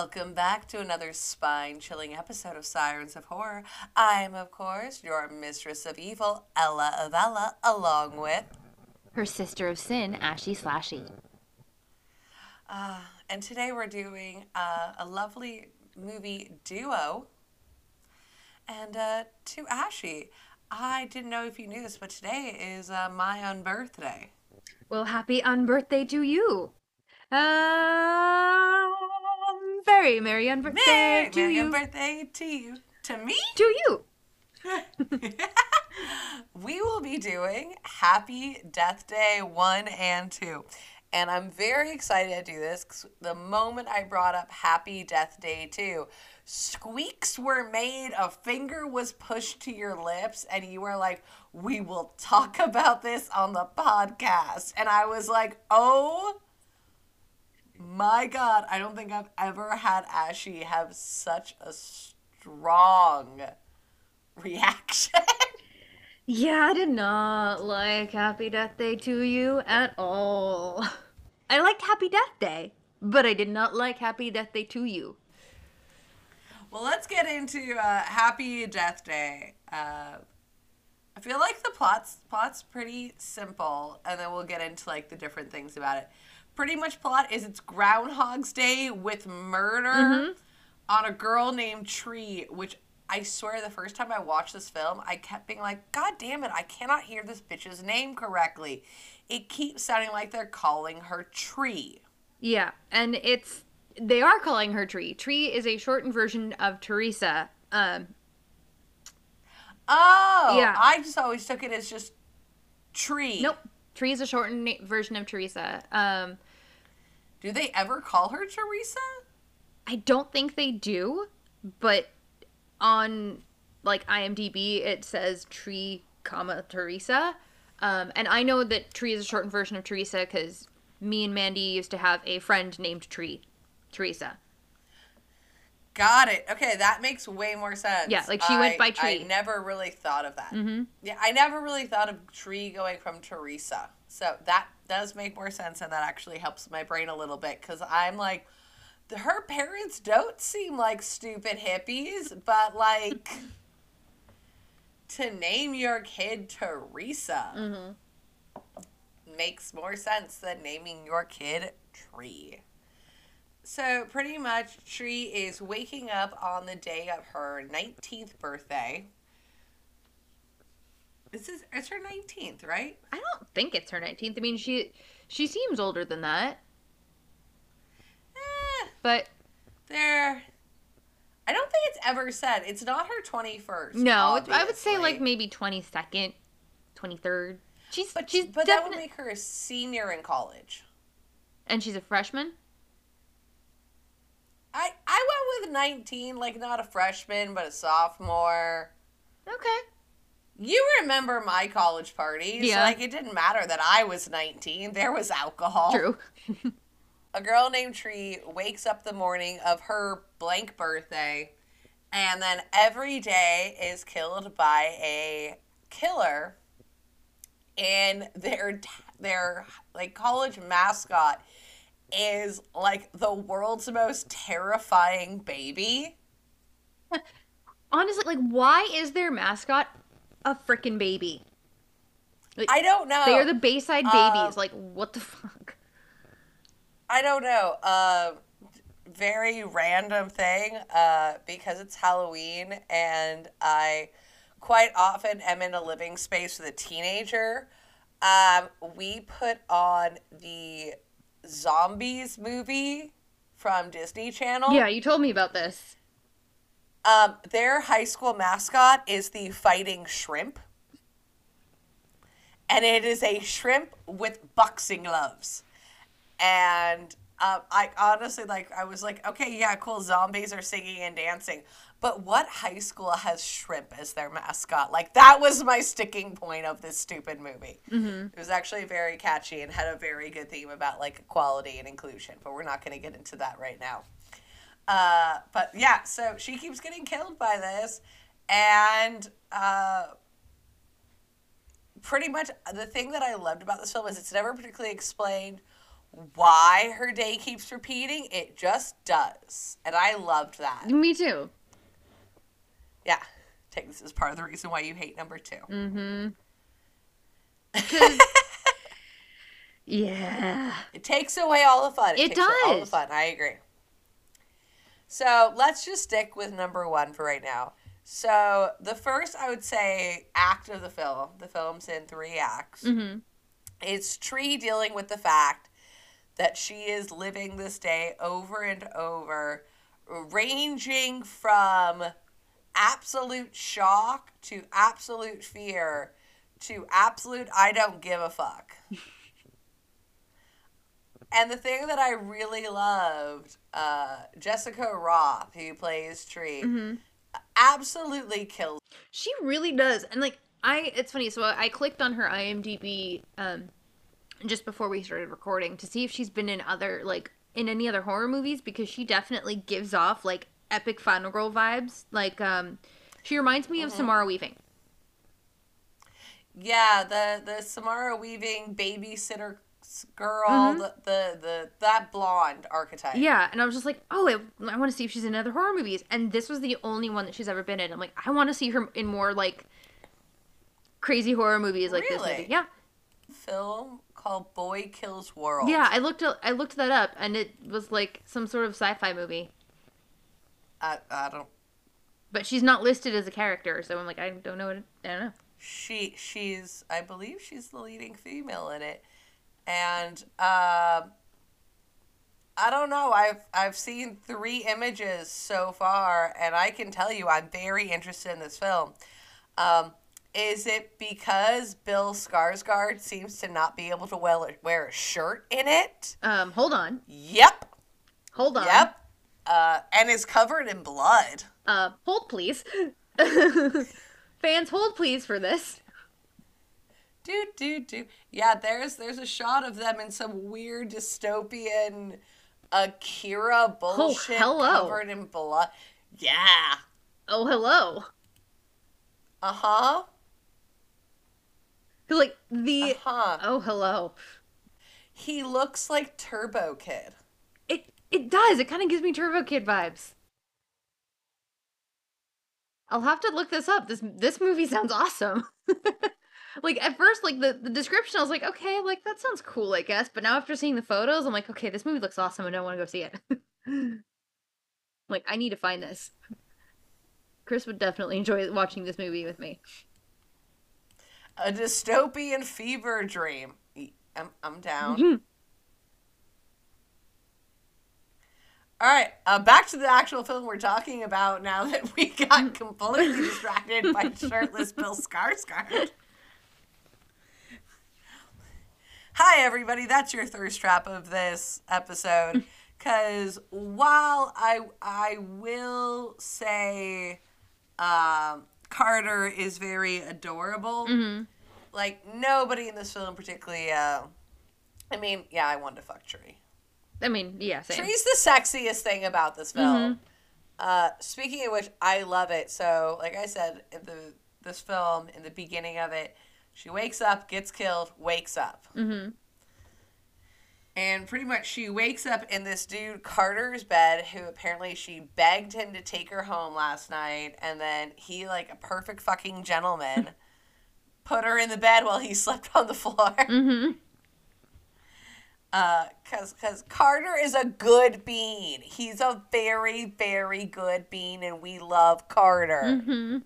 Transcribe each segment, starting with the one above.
Welcome back to another spine chilling episode of Sirens of Horror. I'm, of course, your mistress of evil, Ela of Ella, along with. Her sister of sin, Ashy Slashy. Uh, and today we're doing uh, a lovely movie duo. And uh, to Ashy, I didn't know if you knew this, but today is uh, my unbirthday. Well, happy unbirthday to you. Um, very merry unbirthday Merry, to merry you. birthday to you. To me? to you. we will be doing Happy Death Day 1 and 2. And I'm very excited to do this the moment I brought up Happy Death Day 2, squeaks were made, a finger was pushed to your lips, and you were like, We will talk about this on the podcast. And I was like, Oh my God, I don't think I've ever had Ashy have such a strong reaction. Yeah, I did not like Happy Death Day 2U at all. I liked Happy Death Day, but I did not like Happy Death Day 2U. Well, let's get into uh, Happy Death Day. Uh, I feel like the plot's plot's pretty simple, and then we'll get into like the different things about it. Pretty much plot is it's Groundhog's Day with murder on a girl named Tree, which I swear the first time I watched this film, I kept being like, God damn it, I cannot hear this bitch's name correctly. It keeps sounding like they're calling her Tree. Yeah, and it's they are calling her Tree. Tree is a shortened version of Teresa. Um, Oh, Yeah. I just always took it as just Tree. nope, Tree is a shortened version of Teresa. Um, Do they ever call her Teresa? I don't think they do, but on like IMDb it says Tree, comma Teresa. Um, and I know that Tree is a shortened version of Teresa because me and Mandy used to have a friend named Tree, Teresa. Got it. Okay, that makes way more sense. Yeah, like she went by Tree. I never really thought of that. Mm-hmm. Yeah, I never really thought of Tree going from Teresa. So that does make more sense, and that actually helps my brain a little bit because I'm like, her parents don't seem like stupid hippies, but like, to name your kid Teresa Mm-hmm. makes more sense than naming your kid Tree. So pretty much, Tree is waking up on the day of her 19th birthday. This is it's her 19th, right? I don't think it's her 19th. I mean, she she seems older than that, Eh, but there. I don't think it's ever said. It's not her 21st. no, it's, I would say like maybe 22nd, 23rd. She's But she's but that would make her a senior in college. and she's a freshman. I I went with 19, like not a freshman, but a sophomore. Okay. You remember my college parties. Yeah. Like, it didn't matter that I was 19. There was alcohol. True. A girl named Tree wakes up the morning of her blank birthday, and then every day is killed by a killer. And their, their like, college mascot is, like, the world's most terrifying baby. Honestly, like, why is their mascot a freaking baby? I don't know. They are the Bayside Uh, babies. Like, what the fuck? I don't know. Uh, very random thing uh, because it's Halloween and I quite often am in a living space with a teenager. Um, we put on the Zombies movie from Disney Channel. Yeah, you told me about this. Um, their high school mascot is the Fighting Shrimp. And it is a shrimp with boxing gloves. And um, I honestly, like, I was like, okay, yeah, cool, zombies are singing and dancing. But what high school has shrimp as their mascot? Like, that was my sticking point of this stupid movie. It was actually very catchy and had a very good theme about, like, equality and inclusion. But we're not going to get into that right now. Uh, but yeah, so she keeps getting killed by this, and uh, pretty much the thing that I loved about this film is it's never particularly explained why her day keeps repeating. It just does. And I loved that. Me too. Yeah. Take this as part of the reason why you hate number two. Mm-hmm. yeah. It takes away all the fun. It takes away all the does. fun. I agree. So let's just stick with number one for right now. So the first, I would say, act of the film. The film's in three acts. Mm-hmm. It's Tree dealing with the fact that she is living this day over and over, ranging from absolute shock to absolute fear to absolute I don't give a fuck. and the thing that I really loved, uh, Jessica Rothe, who plays Tree, Mm-hmm. absolutely kills. She really does. And like I it's funny, so I clicked on her IMDb um just before we started recording to see if she's been in other like in any other horror movies because she definitely gives off like epic final girl vibes. Like um she reminds me of Samara Weaving. Yeah, the the Samara Weaving babysitter girl, mm-hmm. the, the the that blonde archetype. Yeah, and I was just like, "Oh, I, I want to see if she's in other horror movies." And this was the only one that she's ever been in. I'm like, "I want to see her in more like crazy horror movies like this movie." Yeah. film called Boy Kills World. Yeah, I looked I looked that up and it was like some sort of sci-fi movie. I, I don't. But she's not listed as a character, so I'm like, I don't know what I don't know. She she's I believe she's the leading female in it, and um, I don't know. I've I've seen three images so far, and I can tell you I'm very interested in this film. Um, is it because Bill Skarsgård seems to not be able to wear wear a shirt in it? Um, hold on. Yep. Hold on. Yep. Uh, and is covered in blood. Uh, hold please. Fans, hold please for this. Do do do. Yeah, there's there's a shot of them in some weird dystopian Akira bullshit hello. covered in blood. Yeah. Oh, hello. Uh huh. Like the Uh huh. Oh, hello. He looks like Turbo Kid. It it does. It kind of gives me Turbo Kid vibes. I'll have to look this up. This this movie sounds awesome. like at first, like the, the description, I was like, okay, like that sounds cool, I guess. But now after seeing the photos, I'm like, okay, this movie looks awesome, and I want to go see it. like I need to find this. Chris would definitely enjoy watching this movie with me. A dystopian fever dream. I'm, I'm down. Mhm. All right, uh, back to the actual film we're talking about now that we got completely distracted by shirtless Bill Skarsgård. Hi, everybody. That's your thirst trap of this episode. Because while I I will say um, Carter is very adorable, Mhm. like nobody in this film particularly. Uh, I mean, yeah, I wanted to fuck Tree. I mean, yeah, same. Tree's the sexiest thing about this film. Uh, speaking of which, I love it. So, like I said, in the this film, in the beginning of it, she wakes up, gets killed, wakes up, Mm-hmm. and pretty much she wakes up in this dude Carter's bed, who apparently she begged him to take her home last night, and then he, like a perfect fucking gentleman, put her in the bed while he slept on the floor. Mm-hmm. Uh, cause, cause Carter is a good bean. He's a very, very good bean, and we love Carter. Mm-hmm.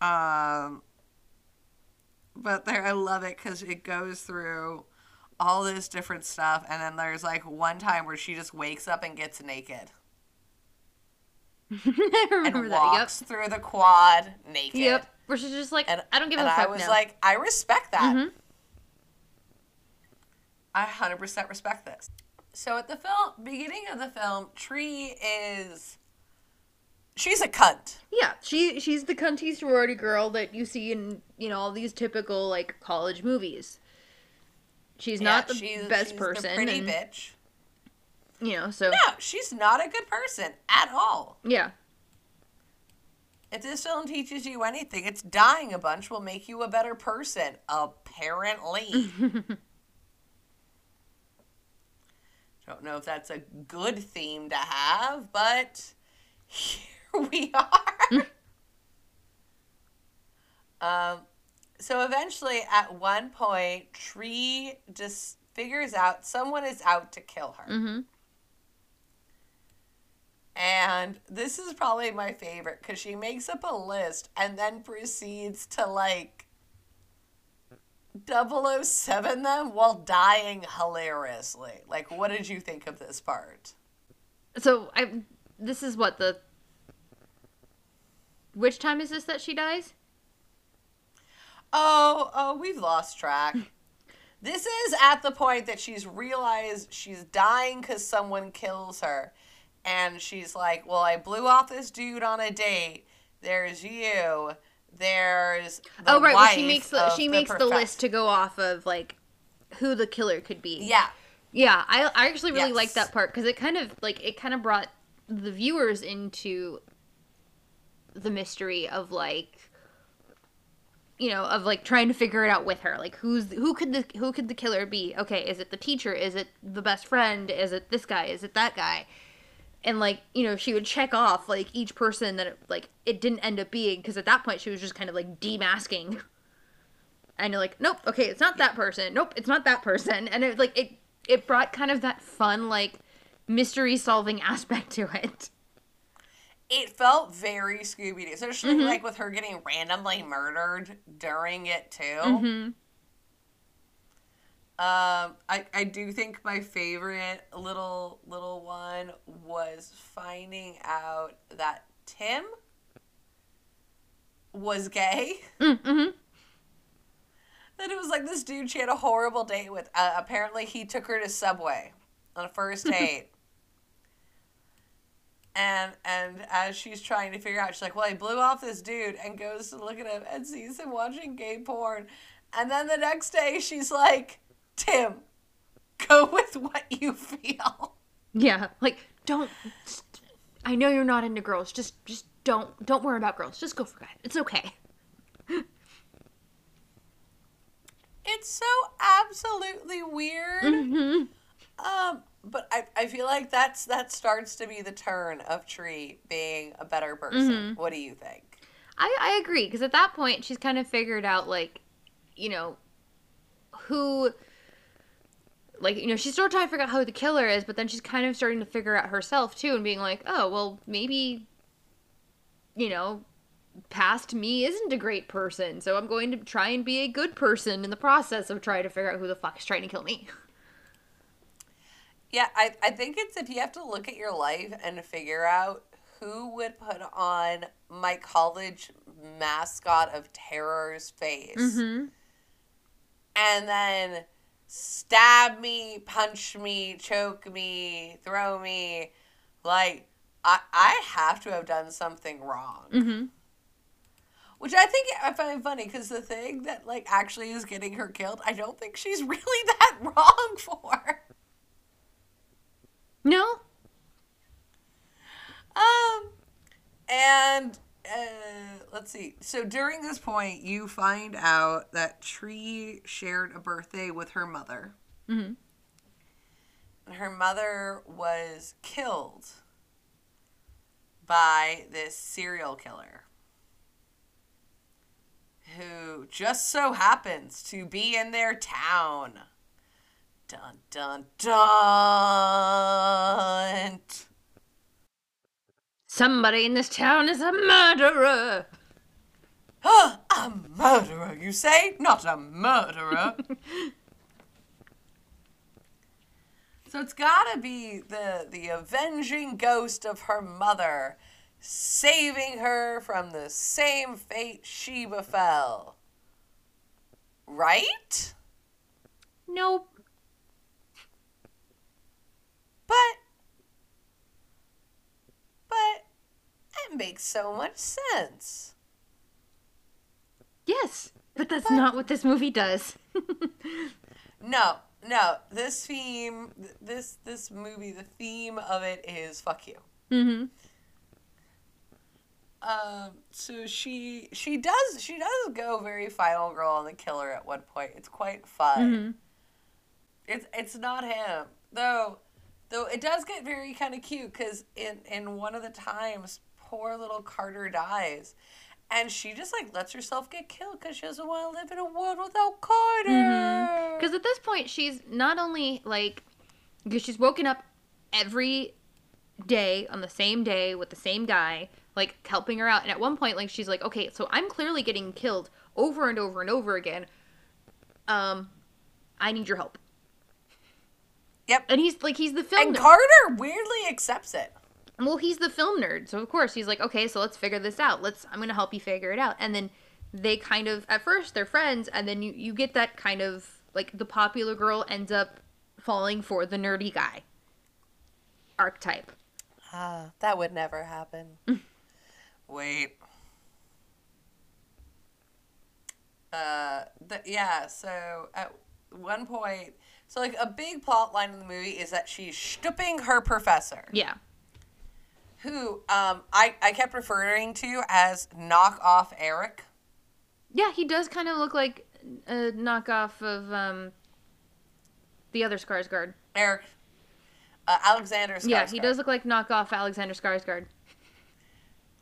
Um, but there, I love it because it goes through all this different stuff, and then there's like one time where she just wakes up and gets naked I and remember that. Yep. walks through the quad naked. Yep. Where she's just like, And I don't give and a fuck I was now. like, I respect that. Mhm. I 100% respect this. So at the film, beginning of the film, Tree is. She's a cunt. Yeah, she she's the cunty sorority girl that you see in you know all these typical like college movies. She's not the she's- best she's the person, pretty and, bitch. you know. So No, she's not a good person at all. yeah, If this film teaches you anything, it's dying a bunch will make you a better person. Apparently. Don't know if that's a good theme to have, but we are. um, so eventually, at one point, Tree just figures out someone is out to kill her. Mm-hmm. And this is probably my favorite because she makes up a list and then proceeds to like 007 them while dying hilariously. Like, what did you think of this part? So I, this is what the. Which time is this that she dies? Oh, oh, we've lost track. this is at the point that she's realized she's dying because someone kills her. And she's like, Well, I blew off this dude on a date. There's you. There's the oh right, well, she makes the she makes the profess- list to go off of like who the killer could be. Yeah. Yeah, I I actually really Yes. liked that part because it kind of like it kind of brought the viewers into the mystery of like you know of like trying to figure it out with her. Like who's who could the who could the killer be? Okay is it the teacher? Is it the best friend? Is it this guy? Is it that guy? And like you know she would check off like each person that it, like it didn't end up being because at that point she was just kind of like demasking. And you're like nope okay it's not that person. Nope it's not that person. And it like it it brought kind of that fun like mystery solving aspect to it It felt very Scooby Doo, especially Mm-hmm. like with her getting randomly murdered during it too. mm-hmm. Um, I, I do think my favorite little little one was finding out that Tim was gay. Mm-hmm. That it was like this dude she had a horrible date with. Uh, apparently, he took her to Subway on a first date. And and as she's trying to figure out, she's like, "Well, I blew off this dude," and goes to look at him and sees him watching gay porn. And then the next day, she's like, "Tim, go with what you feel." yeah like don't i know you're not into girls just just don't don't worry about girls just go for guys it's okay It's so absolutely weird. mm-hmm. Um, but I, I feel like that's that starts to be the turn of Tree being a better person. Mm-hmm. What do you think? I, I agree because at that point she's kind of figured out like you know who like you know she's still trying to figure out who the killer is but then she's kind of starting to figure out herself too and being like oh well maybe you know past me isn't a great person so i'm going to try and be a good person in the process of trying to figure out who the fuck is trying to kill me Yeah, I, I think it's if you have to look at your life and figure out who would put on my college mascot of terror's face mm-hmm and then stab me, punch me, choke me, throw me. Like, I, I have to have done something wrong. mm-hmm Which I think I find funny because the thing that like actually is getting her killed, I don't think she's really that wrong for. No Um, and uh, let's see. So during this point, you find out that Tree shared a birthday with her mother. mm-hmm And her mother was killed by this serial killer who just so happens to be in their town. Dun dun dun. somebody in this town is a murderer a murderer, you say? Not a murderer. so it's gotta be the the avenging ghost of her mother, saving her from the same fate she befell. Right? nope But but it makes so much sense. yes but that's not what this movie does No, no. This theme, this this movie, the theme of it is fuck you. mm-hmm Um, so she she does she does go very final girl on the killer at one point. It's quite fun. Mhm. It's it's not him though. Though it does get very kind of cute because in in one of the times, poor little Carter dies, and she just like lets herself get killed because she doesn't want to live in a world without Carter. Because at this point, she's not only like, because she's woken up every day on the same day with the same guy, like helping her out. And at one point, like, she's like, okay, so I'm clearly getting killed over and over and over again. Um, I need your help. Yep. And he's like, he's the film nerd. And nerd. Carter weirdly accepts it. well, he's the film nerd, so of course he's like, okay, so let's figure this out. Let's, I'm gonna help you figure it out. And then they kind of, at first they're friends, and then you you get that kind of like the popular girl ends up falling for the nerdy guy archetype. Ah, that would never happen. Wait. Uh, th- yeah. So at one point, so like a big plot line in the movie is that she's stooping her professor, Yeah. who um I I kept referring to as knockoff Eric. Yeah, he does kind of look like a knockoff of um the other Skarsgård. Eric. Uh, Alexander Skarsgård. Yeah, he does look like knockoff Alexander Skarsgård.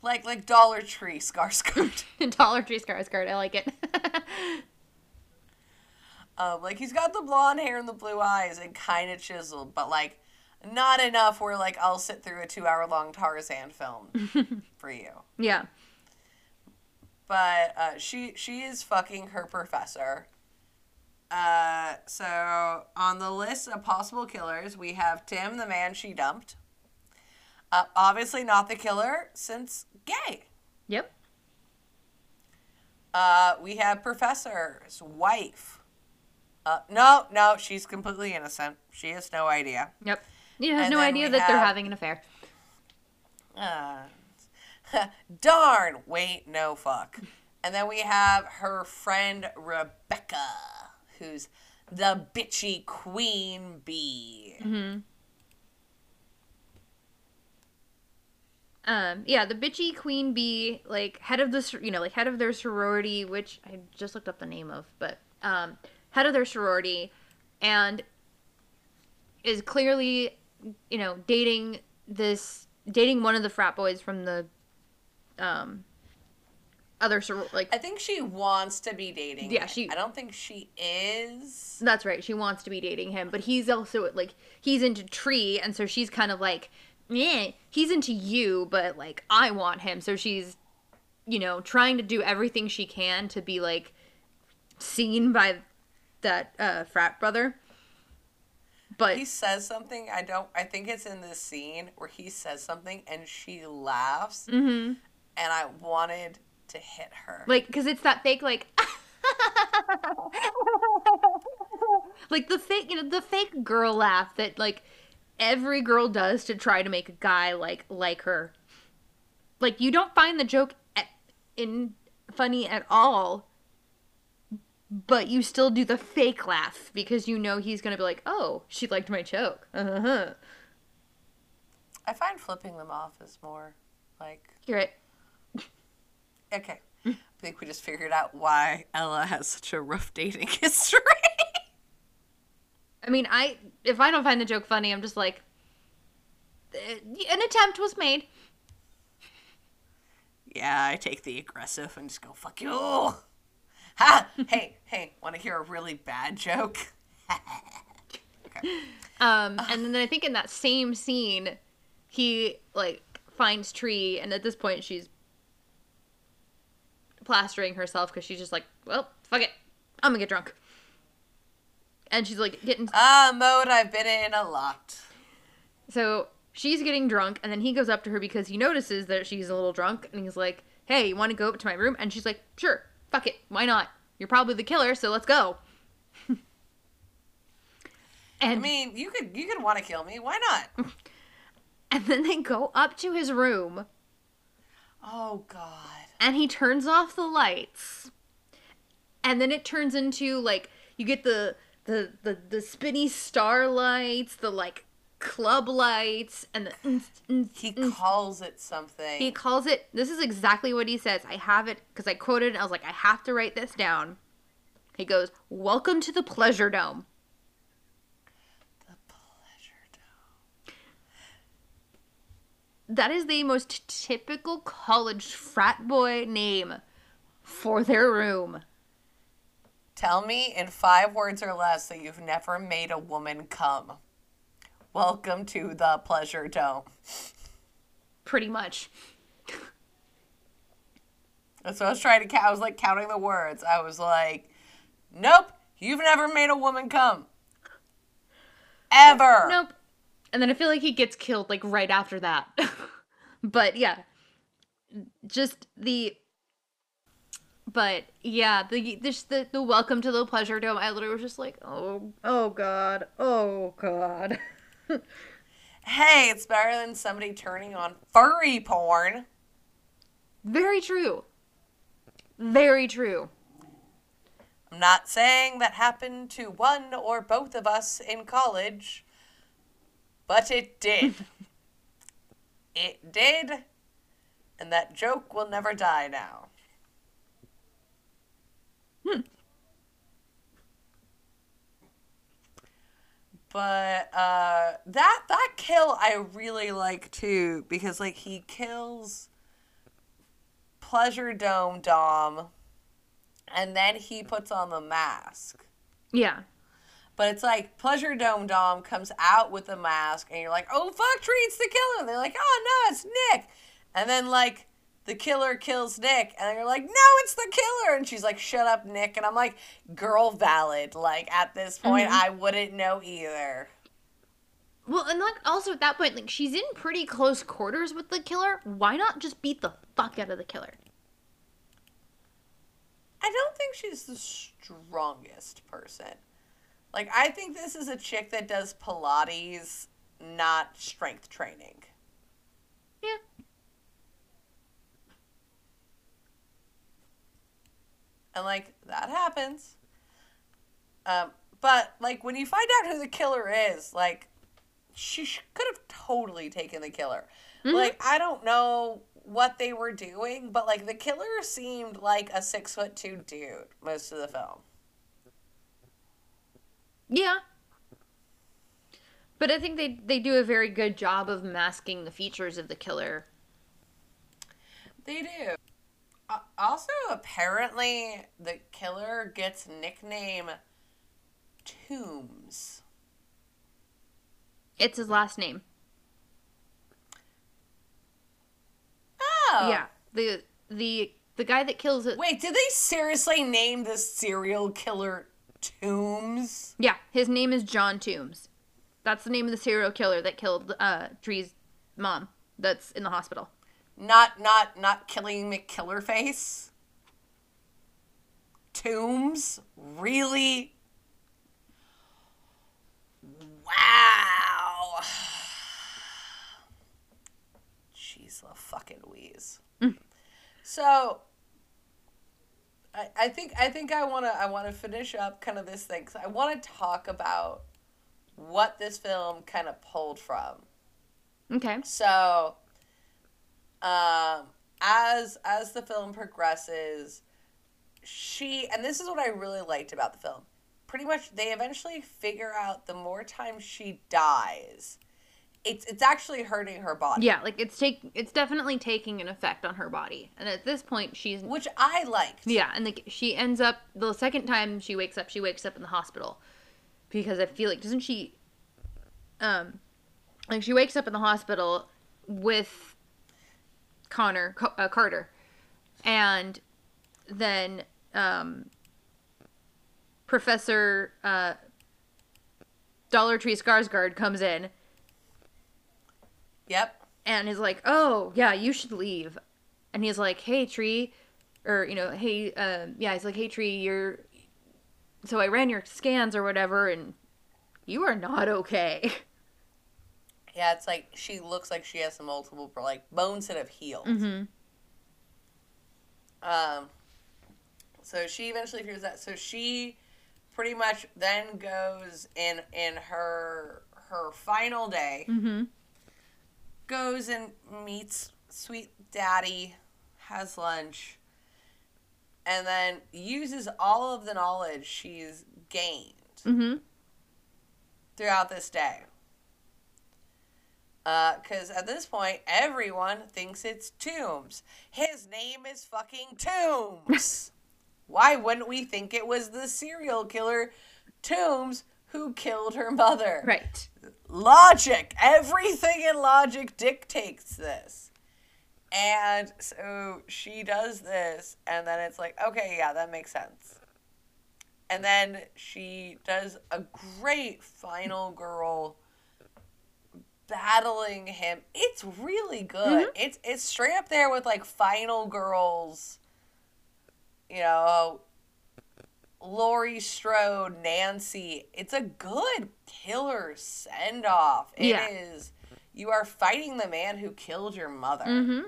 Like like Dollar Tree Skarsgård. Dollar Tree Skarsgård. I like it. Um, like he's got the blonde hair and the blue eyes and kind of chiseled, but like not enough where like I'll sit through a two hour long Tarzan film for you. yeah. But uh, she she is fucking her professor. Uh, so on the list of possible killers, we have Tim, the man she dumped. Uh, obviously not the killer since gay. Yep. Uh, we have Professor's wife. Uh, no, no, she's completely innocent. She has no idea. Yep. You have And no idea that they're having an affair. Uh, darn. Wait, no fuck. And then we have her friend Rebecca, who's the bitchy queen bee. Um, yeah, the bitchy queen bee, like head of the, you know, like head of their sorority, which I just looked up the name of, but um, head of their sorority, and is clearly, you know, dating this, dating one of the frat boys from the, um, other soror, like I think she wants to be dating. Yeah, him. she- I don't think she is. That's right. She wants to be dating him, but he's also like he's into Tree, and so she's kind of like, yeah, he's into you, but like I want him. So she's, you know, trying to do everything she can to be like seen by that uh, frat brother. But He says something. I don't. I think it's in this scene where he says something and she laughs, hmm and I wanted to hit her. like because it's that fake like. like the fake, you know, the fake girl laugh that like every girl does to try to make a guy like like her. Like you don't find the joke at, in funny at all, but you still do the fake laugh because you know he's gonna be like, "Oh, she liked my joke." Uh-huh. I find flipping them off is more like You're right. okay. I think we just figured out why Ela has such a rough dating history. I mean, I if I don't find the joke funny, I'm just like, "Eh, an attempt was made. yeah, I take the aggressive and just go fuck you. Ha! hey, hey, want to hear a really bad joke? okay. Um, and then I think in that same scene, he like finds Tree, and at this point she's plastering herself because she's just like, well, fuck it, I'm gonna get drunk. And she's like getting Ah, mode I've been in a lot. so she's getting drunk, and then he goes up to her because he notices that she's a little drunk, and he's like, hey, you want to go up to my room? And she's like, sure, fuck it, why not? You're probably the killer, so let's go. and I mean, you could you could want to kill me. Why not? and then they go up to his room. Oh God. and he turns off the lights and then it turns into like you get the the the, the spinny star lights the like club lights and the He calls it something. he calls it this is exactly what he says i have it because i quoted it i was like i have to write this down he goes welcome to the pleasure dome the pleasure dome. that is the most typical college frat boy name for their room. Tell me in five words or less that you've never made a woman come. Welcome to the pleasure dome. Pretty much. That's what I was trying to count. I was like counting the words. I was like, nope, you've never made a woman come. Ever. Nope. And then I feel like he gets killed like right after that. but yeah. Just the but yeah, the just the, the welcome to the pleasure dome, I literally was just like, oh oh god, oh god. hey, it's better than somebody turning on furry porn. Very true. Very true. I'm not saying that happened to one or both of us in college, but it did. it did, and that joke will never die now. Hmm. But uh, that that kill I really like too because like he kills Pleasure Dome Dom, and then he puts on the mask. Yeah. But it's like Pleasure Dome Dom comes out with the mask, and you're like, "Oh fuck, Tree, it's the killer!" And they're like, "Oh no, it's Nick." And then like the killer kills Nick, and you're like, "No, it's the killer!" And she's like, "Shut up, Nick." And I'm like, "Girl, valid." Like at this point, Mhm. I wouldn't know either. Well, and like also at that point, like she's in pretty close quarters with the killer. Why not just beat the fuck out of the killer? I don't think she's the strongest person. Like, I think this is a chick that does Pilates, not strength training. Yeah. And, like, that happens. Um, but, like, when you find out who the killer is, like, she sh- could have totally taken the killer. Mhm. Like, I don't know what they were doing, but, like, the killer seemed like a six foot two dude most of the film. Yeah. But I think they they do a very good job of masking the features of the killer. They do. Apparently, the killer gets nickname Tombs. It's his last name. Oh. Yeah. The the the guy that kills it. Wait, did they seriously name this serial killer Tombs? Yeah, his name is John Tombs. That's the name of the serial killer that killed uh Tree's mom. That's in the hospital. Not, not, not killing McKillerface? Tombs? Really? Wow. Jeez, the fucking wheeze. So, I, I think I think I wanna I wanna finish up kind of this thing 'cause I want to talk about what this film kind of pulled from. Okay. So, um, as as the film progresses, she and this is what I really liked about the film. Pretty much, they eventually figure out the more time she dies, it's it's actually hurting her body. Yeah, like it's take it's definitely taking an effect on her body. And at this point she's which I liked. Yeah, and like she ends up the second time she wakes up, she wakes up in the hospital because I feel like doesn't she, um, like she wakes up in the hospital with Connor uh, Carter, and then um, Professor uh, Dollar Tree Skarsgård comes in Yep. and is like, "Oh, yeah, you should leave." And he's like, "Hey, Tree," or you know, "Hey, um, yeah." He's like, "Hey, Tree, you're." So I ran your scans or whatever, and you are not okay. Yeah, it's like she looks like she has some multiple like bones that have healed. Mm-hmm. Um, so she eventually figures that. So she pretty much then goes in in her her final day. Mm-hmm. Goes and meets sweet daddy, has lunch, and then uses all of the knowledge she's gained Mm-hmm. throughout this day. Because at this point, everyone thinks it's Tombs. His name is fucking Tombs. Why wouldn't we think it was the serial killer Tombs who killed her mother? Right. Logic. Everything in logic dictates this. And so she does this, and then it's like, okay, yeah, that makes sense. And then she does a great final girl battling him. It's really good. Mm-hmm. It's it's straight up there with like final girls. You know, Laurie Strode, Nancy. It's a good killer send off. It is. Yeah. You are fighting the man who killed your mother. Mm-hmm.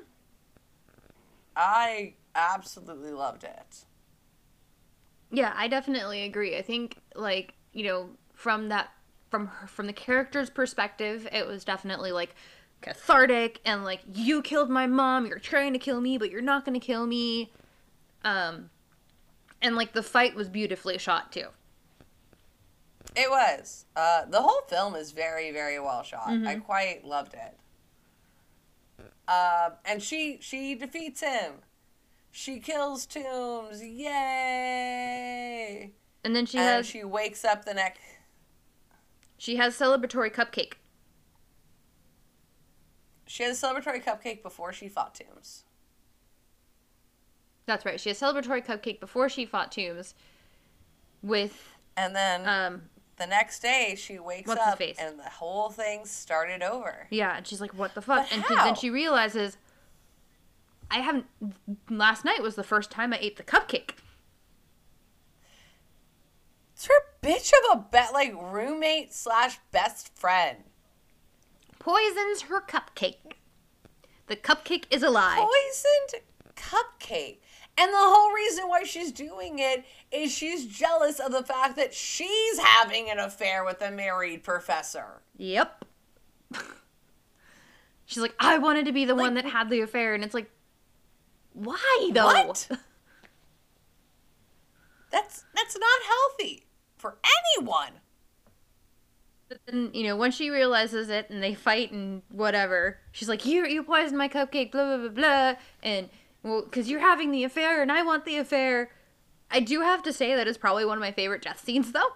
I absolutely loved it. Yeah, I definitely agree. I think like, you know, from that from her, from the character's perspective, it was definitely like cathartic and like you killed my mom, you're trying to kill me, but you're not going to kill me. Um and like the fight was beautifully shot too. It was. Uh, the whole film is very, very well shot. I quite loved it. Um, and she she defeats him. She kills Tombs. Yay! And then she and has she wakes up the next. she has celebratory cupcake. She had a celebratory cupcake before she fought Tombs. That's right. She has celebratory cupcake before she fought Tombs with And then um the next day, she wakes What's his up face? and the whole thing started over. Yeah, and she's like, "What the fuck?" But and how? then she realizes, "I haven't." Last night was the first time I ate the cupcake. It's her bitch of a bet like roommate slash best friend. Poisons her cupcake. The cupcake is alive. poisoned cupcake. And the whole reason why she's doing it is she's jealous of the fact that she's having an affair with a married professor. Yep. she's like, "I wanted to be the one that had the affair," and it's like, why though? What? That's that's not healthy for anyone. But then, you know, when she realizes it and they fight and whatever, she's like, "You, you poisoned my cupcake, blah blah blah blah," and well, because you're having the affair and I want the affair. I do have to say that is probably one of my favorite death scenes, though,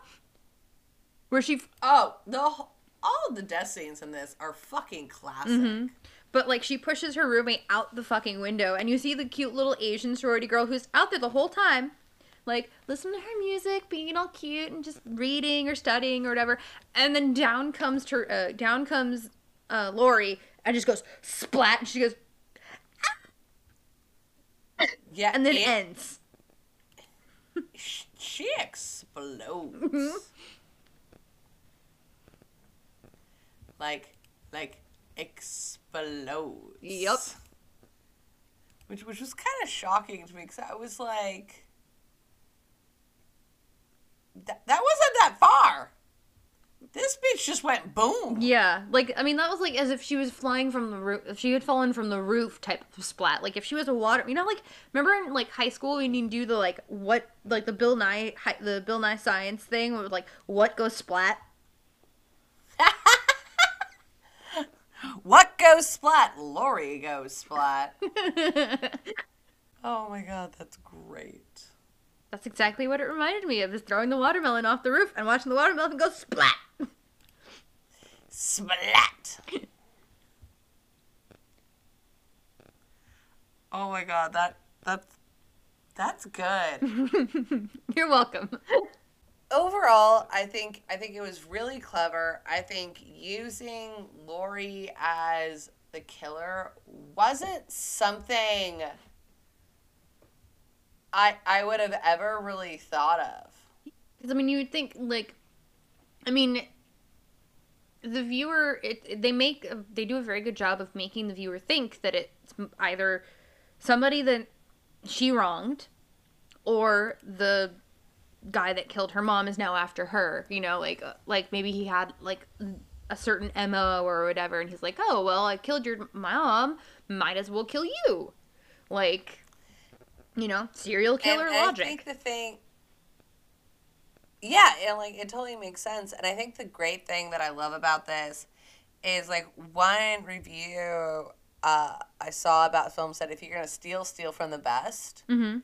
where she, F- Oh, the all of the death scenes in this are fucking classic. but like she pushes her roommate out the fucking window, and you see the cute little Asian sorority girl who's out there the whole time. Like, listen to her music, being all cute and just reading or studying or whatever. And then down comes her, uh, down comes uh, Lori and just goes splat, and she goes, Yeah, and then it- ends. she explodes. Mm-hmm. Like, like explodes. Yep. Which, which was kind of shocking to me because I was like, that, that wasn't that far. This bitch just went boom. Yeah, like I mean, that was like as if she was flying from the roof. If she had fallen from the roof, type of splat. Like if she was a water, you know, like remember in like high school when you do the like what like the Bill Nye hi- the Bill Nye science thing where like what goes splat. What goes splat? Lori goes splat. oh my god, that's great. That's exactly what it reminded me of: is throwing the watermelon off the roof and watching the watermelon go splat. Splat. oh my god, that that's that's good. You're welcome. Overall, I think I think it was really clever. I think using Lori as the killer wasn't something I I would have ever really thought of. Because I mean, you would think like, I mean, the viewer it, they make they do a very good job of making the viewer think that it's either somebody that she wronged, or the guy that killed her mom is now after her. You know, like uh, like maybe he had like a certain mo or whatever, and he's like, oh well, I killed your mom, might as well kill you, like. You know, serial killer and logic. I think the thing, yeah, and like it totally makes sense. And I think the great thing that I love about this is like one review uh, I saw about film said if you're gonna steal, steal from the best. Mm-hmm.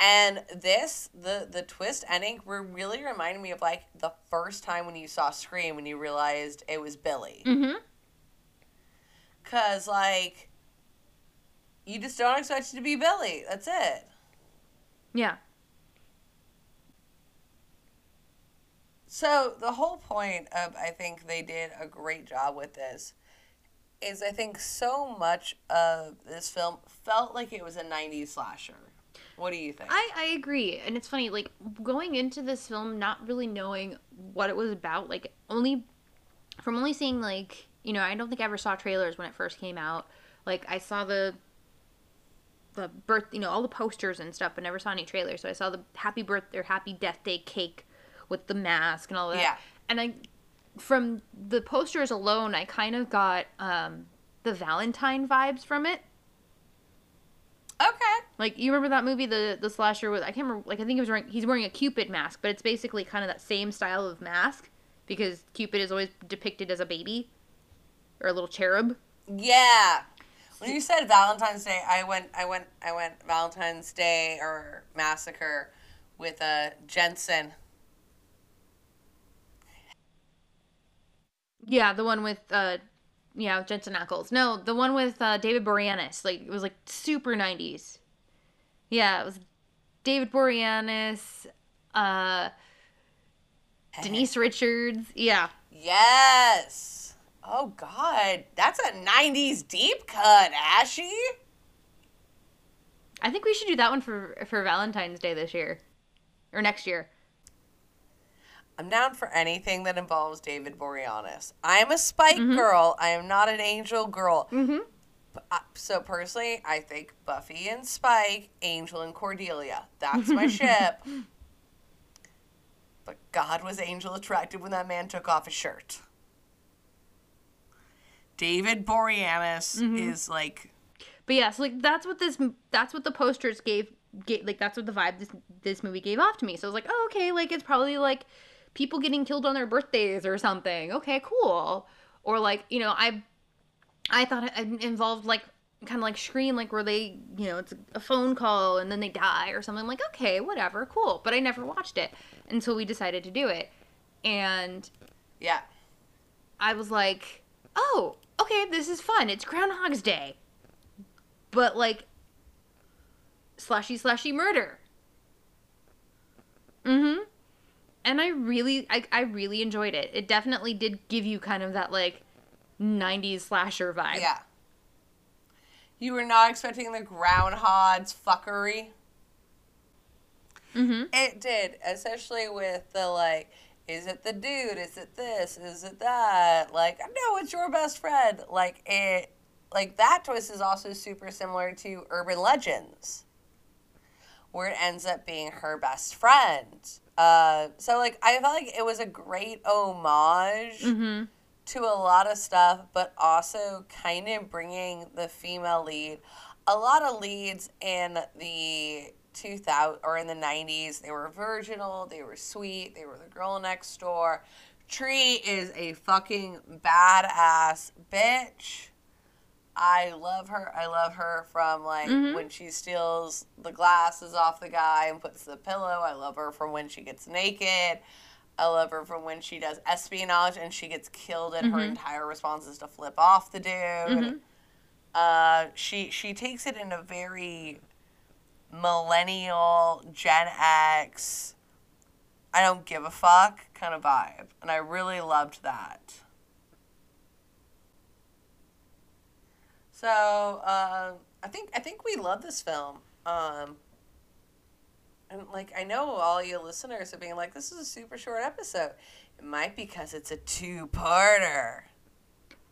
And this, the the twist ending, were really reminded me of like the first time when you saw Scream when you realized it was Billy. Mm-hmm. Cause like, you just don't expect it to be Billy. That's it. Yeah. So the whole point of I think they did a great job with this is I think so much of this film felt like it was a 90s slasher. What do you think? I, I agree. And it's funny, like, going into this film not really knowing what it was about, like, only from only seeing, like, you know, I don't think I ever saw trailers when it first came out. Like, I saw the the birth, you know, all the posters and stuff, but never saw any trailers. So I saw the happy birth or happy death day cake with the mask and all that. Yeah. And I, from the posters alone, I kind of got um, the Valentine vibes from it. okay. Like you remember that movie, the the slasher with I can't remember. Like I think he was wearing he's wearing a Cupid mask, but it's basically kind of that same style of mask because Cupid is always depicted as a baby or a little cherub. Yeah. When you said Valentine's Day, I went, I went, I went Valentine's Day or Massacre with uh, Jensen. Yeah, the one with uh, yeah, with Jensen Ackles. No, the one with uh, David Boreanaz. Like it was like super nineties. Yeah, it was David Boreanaz, uh, Denise Richards. Yeah. Yes. Oh God, that's a '90s deep cut, Ashy. I think we should do that one for for Valentine's Day this year, or next year. I'm down for anything that involves David Boreanaz. I am a Spike girl. I am not an Angel girl. Mm-hmm. Uh, So personally, I think Buffy and Spike, Angel and Cordelia. That's my ship. But God was Angel attractive when that man took off his shirt. David Boreanaz mm-hmm. is like But yeah, so like that's what this that's what the posters gave, gave like that's what the vibe this this movie gave off to me. So I was like, oh okay, like it's probably like people getting killed on their birthdays or something. Okay, cool. Or like you know I I thought it involved like kind of like Scream, like where they you know it's a phone call and then they die or something. I'm like okay, whatever, cool. But I never watched it until we decided to do it, and yeah. I was like, oh, okay, this is fun. It's Groundhog's Day. But like slashy slashy murder. Mm-hmm. And I really I, I really enjoyed it. It definitely did give you kind of that like 90s slasher vibe. Yeah. You were not expecting the groundhog's fuckery. Mm-hmm. It did, especially with the like, is it the dude? Is it this? Is it that? Like, no, it's your best friend. Like it, like that twist is also super similar to Urban Legends, where it ends up being her best friend. Uh, so like, I felt like it was a great homage Mm-hmm. to a lot of stuff, but also kind of bringing the female lead. A lot of leads in the 2000 or in the 90s, they were virginal, they were sweet, they were the girl next door. Tree is a fucking badass bitch. I love her. I love her from like Mhm. when she steals the glasses off the guy and puts the pillow. I love her from when she gets naked. I love her from when she does espionage and she gets killed and her Mhm. entire response is to flip off the dude. Mhm. Uh, she she takes it in a very millennial Gen X. I don't give a fuck kind of vibe, and I really loved that. So uh, I think I think we love this film. Um, and like I know all you listeners are being like, this is a super short episode. It might be because it's a two-parter.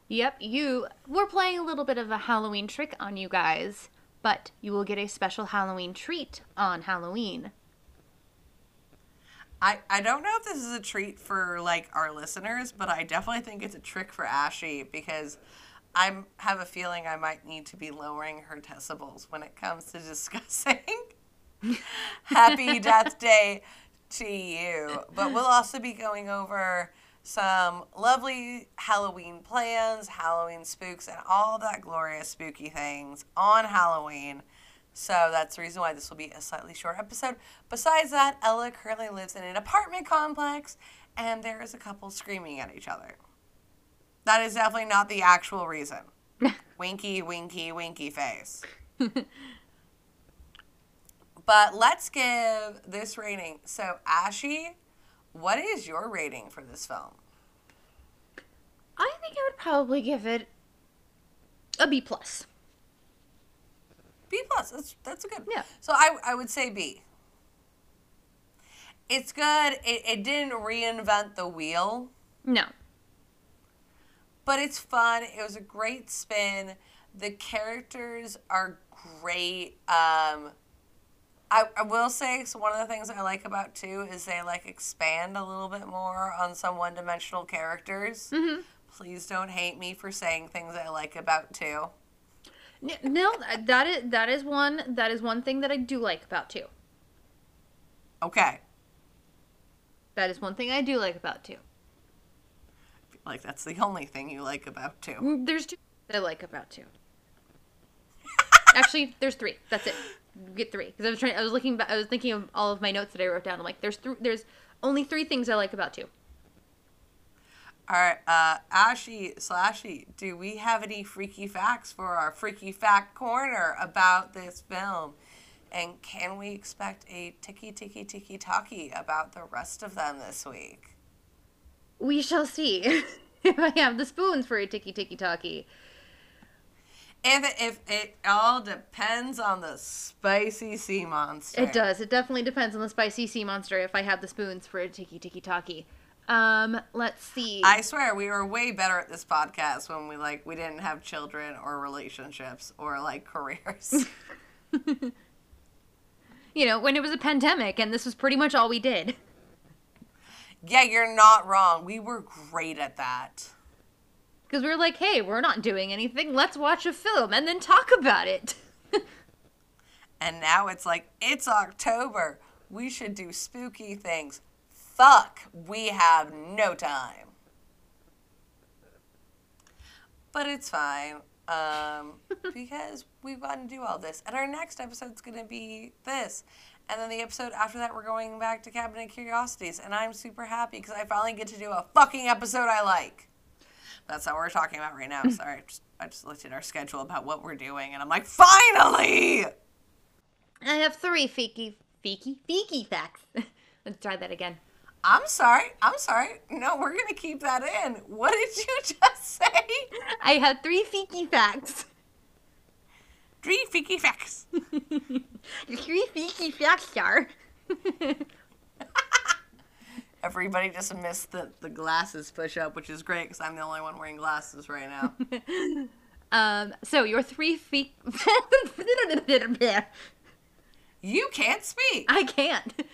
Yep, you we're playing a little bit of a Halloween trick on you guys, but you will get a special Halloween treat on Halloween. I, I don't know if this is a treat for like our listeners, but I definitely think it's a trick for Ashy because I have a feeling I might need to be lowering her decibels when it comes to discussing Happy Death Day 2U. But we'll also be going over some lovely Halloween plans, Halloween spooks, and all that glorious spooky things on Halloween. So that's the reason why this will be a slightly short episode. Besides that, Ela currently lives in an apartment complex and there is a couple screaming at each other. That is definitely not the actual reason. winky, winky, winky face. but let's give this rating. So, Ashy, what is your rating for this film? I think I would probably give it a B plus. B plus. That's that's a good. Yeah. So I I would say B. It's good. It it didn't reinvent the wheel, No. but it's fun. It was a great spin. The characters are great. Um, I, I will say so one of the things I like about two is they like expand a little bit more on some one dimensional characters. Mm-hmm. Please don't hate me for saying things I like about two. No, that is that is one that is one thing that I do like about two. Okay. That is one thing I do like about two. Like that's the only thing you like about two. Mm, There's two that I like about two. Actually, there's three. That's it. Get three because I was trying. I was looking. Back, I was thinking of all of my notes that I wrote down. I'm like, there's th- There's only three things I like about two. All right, uh, Ashy Slashy, do we have any freaky facts for our freaky fact corner about this film? And can we expect a ticky ticky ticky talkie about the rest of them this week? We shall see if I have the spoons for a ticky ticky talkie. If it, if it all depends on the spicy sea monster. It does. It definitely depends on the spicy sea monster if I have the spoons for a ticky ticky talkie. Um, let's see. I swear we were way better at this podcast when we like we didn't have children or relationships or like careers. you know, when it was a pandemic and this was pretty much all we did. yeah, you're not wrong. We were great at that. Because we were like, hey, we're not doing anything. Let's watch a film and then talk about it. And now it's like, it's October. We should do spooky things. Fuck, we have no time. But it's fine. Um, because we've gotten to do all this. And our next episode's going to be this. And then the episode after that, we're going back to Cabinet Curiosities. And I'm super happy because I finally get to do a fucking episode I like. That's not what we're talking about right now. Sorry, I just, I just looked at our schedule about what we're doing, and I'm like, finally! I have three feeky, feeky, feeky facts. Let's try that again. I'm sorry. I'm sorry. No, we're going to keep that in. What did you just say? I have three feeky facts. Three freaky facts. three feeky facts are. Everybody just missed the, the glasses push up, which is great because I'm the only one wearing glasses right now. um, so your three feet. you can't speak. I can't.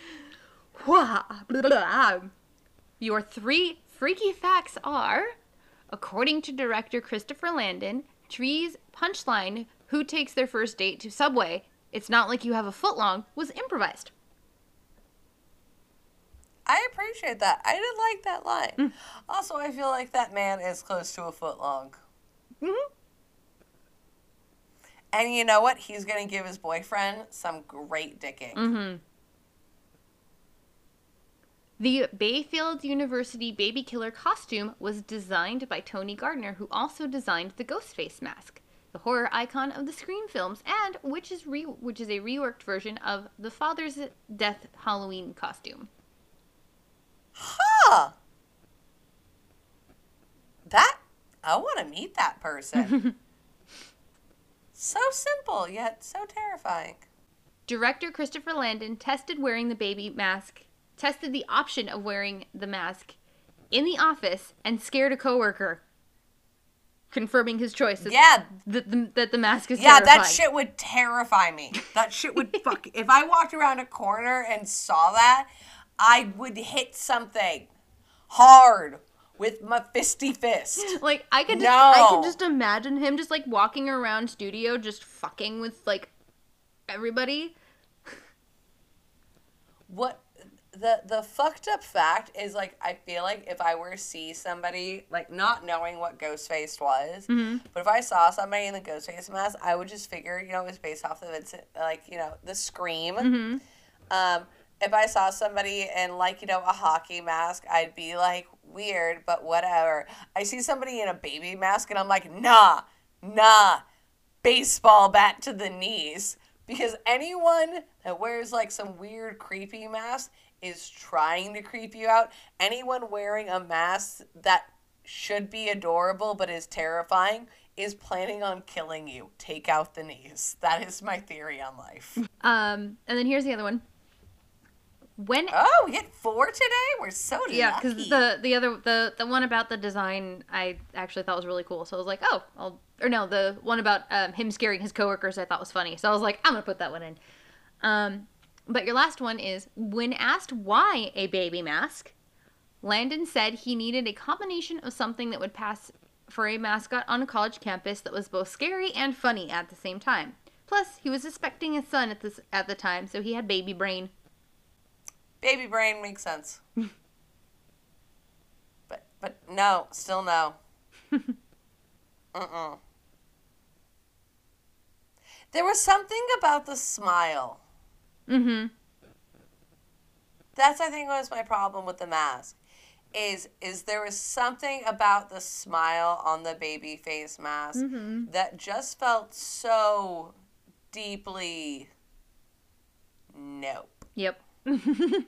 Your three freaky facts are, according to director Christopher Landon, Tree's punchline, who takes their first date to Subway, it's not like you have a foot long, was improvised. I appreciate that. I did like that line. Also, I feel like that man is close to a foot long. Mm-hmm. And you know what? He's going to give his boyfriend some great dicking. Mm-hmm. The Bayfield University baby killer costume was designed by Tony Gardner, who also designed the Ghostface mask, the horror icon of the Scream films, and which is re- which is a reworked version of the Father's Death Halloween costume. Huh. That, I want to meet that person. so simple, yet so terrifying. Director Christopher Landon tested wearing the baby mask, tested the option of wearing the mask in the office, and scared a coworker, confirming his choice that, Yeah. that, the, that the mask is Yeah, terrifying. that shit would terrify me. That shit would fuck. If I walked around a corner and saw that, I would hit something hard with my fisty fist. Like I could just I No. could just imagine him just like walking around studio just fucking with like everybody. What the the fucked up fact is like I feel like if I were to see somebody like not knowing what Ghostface was, but if I saw somebody in the Ghostface mask, I would just figure you know it was based off the Vincent like you know the Scream. Um, if I saw somebody in like you know a hockey mask, I'd be like weird, but whatever. I see somebody in a baby mask and I'm like nah, nah, baseball bat to the knees because anyone that wears like some weird creepy mask is trying to creep you out. Anyone wearing a mask that should be adorable but is terrifying is planning on killing you. Take out the knees. That is my theory on life. Um, and then here's the other one. When Oh, we get four today. We're so yeah, lucky. because the the other the the one about the design I actually thought was really cool. So I was like, oh, I'll or no, the one about um, him scaring his coworkers I thought was funny. So I was like, I'm gonna put that one in. Um, but your last one is when asked why a baby mask, Landon said he needed a combination of something that would pass for a mascot on a college campus that was both scary and funny at the same time. Plus, he was expecting a son at this at the time, so he had baby brain. Baby brain makes sense. but but no, still no. Uh-uh. There was something about the smile. Mm-hmm. That's I think was my problem with the mask. Is is there was something about the smile on the baby face mask that just felt so deeply nope. Yep.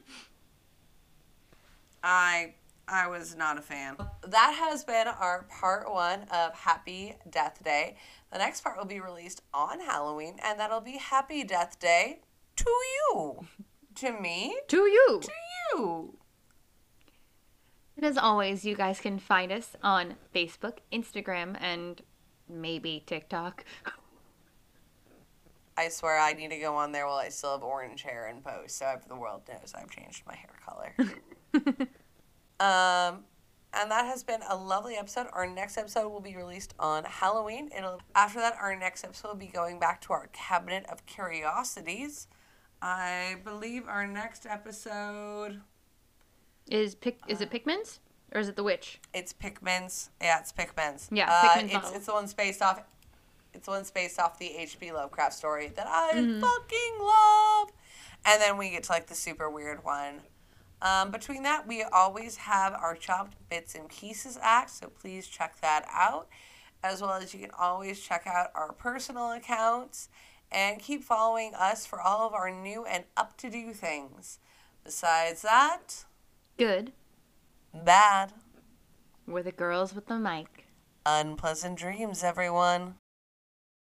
I I was not a fan. That has been our part one of Happy Death Day. The next part will be released on Halloween, and that'll be Happy Death Day to you, to me, to you. to you. And as always, you guys can find us on Facebook, Instagram, and maybe TikTok. I swear I need to go on there while I still have orange hair and post, so the world knows I've changed my hair color. um, and that has been a lovely episode. Our next episode will be released on Halloween. It'll after that, our next episode will be going back to our cabinet of curiosities. I believe our next episode Is pick is it Pickman's or is it the witch? it's Pickman's. Yeah, it's Pickman's. Yeah, uh, Pickman's it's it's the one based off. It's the one based off the H.P. Lovecraft story that I Mm-hmm. fucking love. And then we get to like the super weird one. Um, between that, we always have our chopped bits and pieces act, so please check that out. As well as you can always check out our personal accounts and keep following us for all of our new and up to do things. Besides that, Good. bad. We're the girls with the mic. Unpleasant dreams, everyone.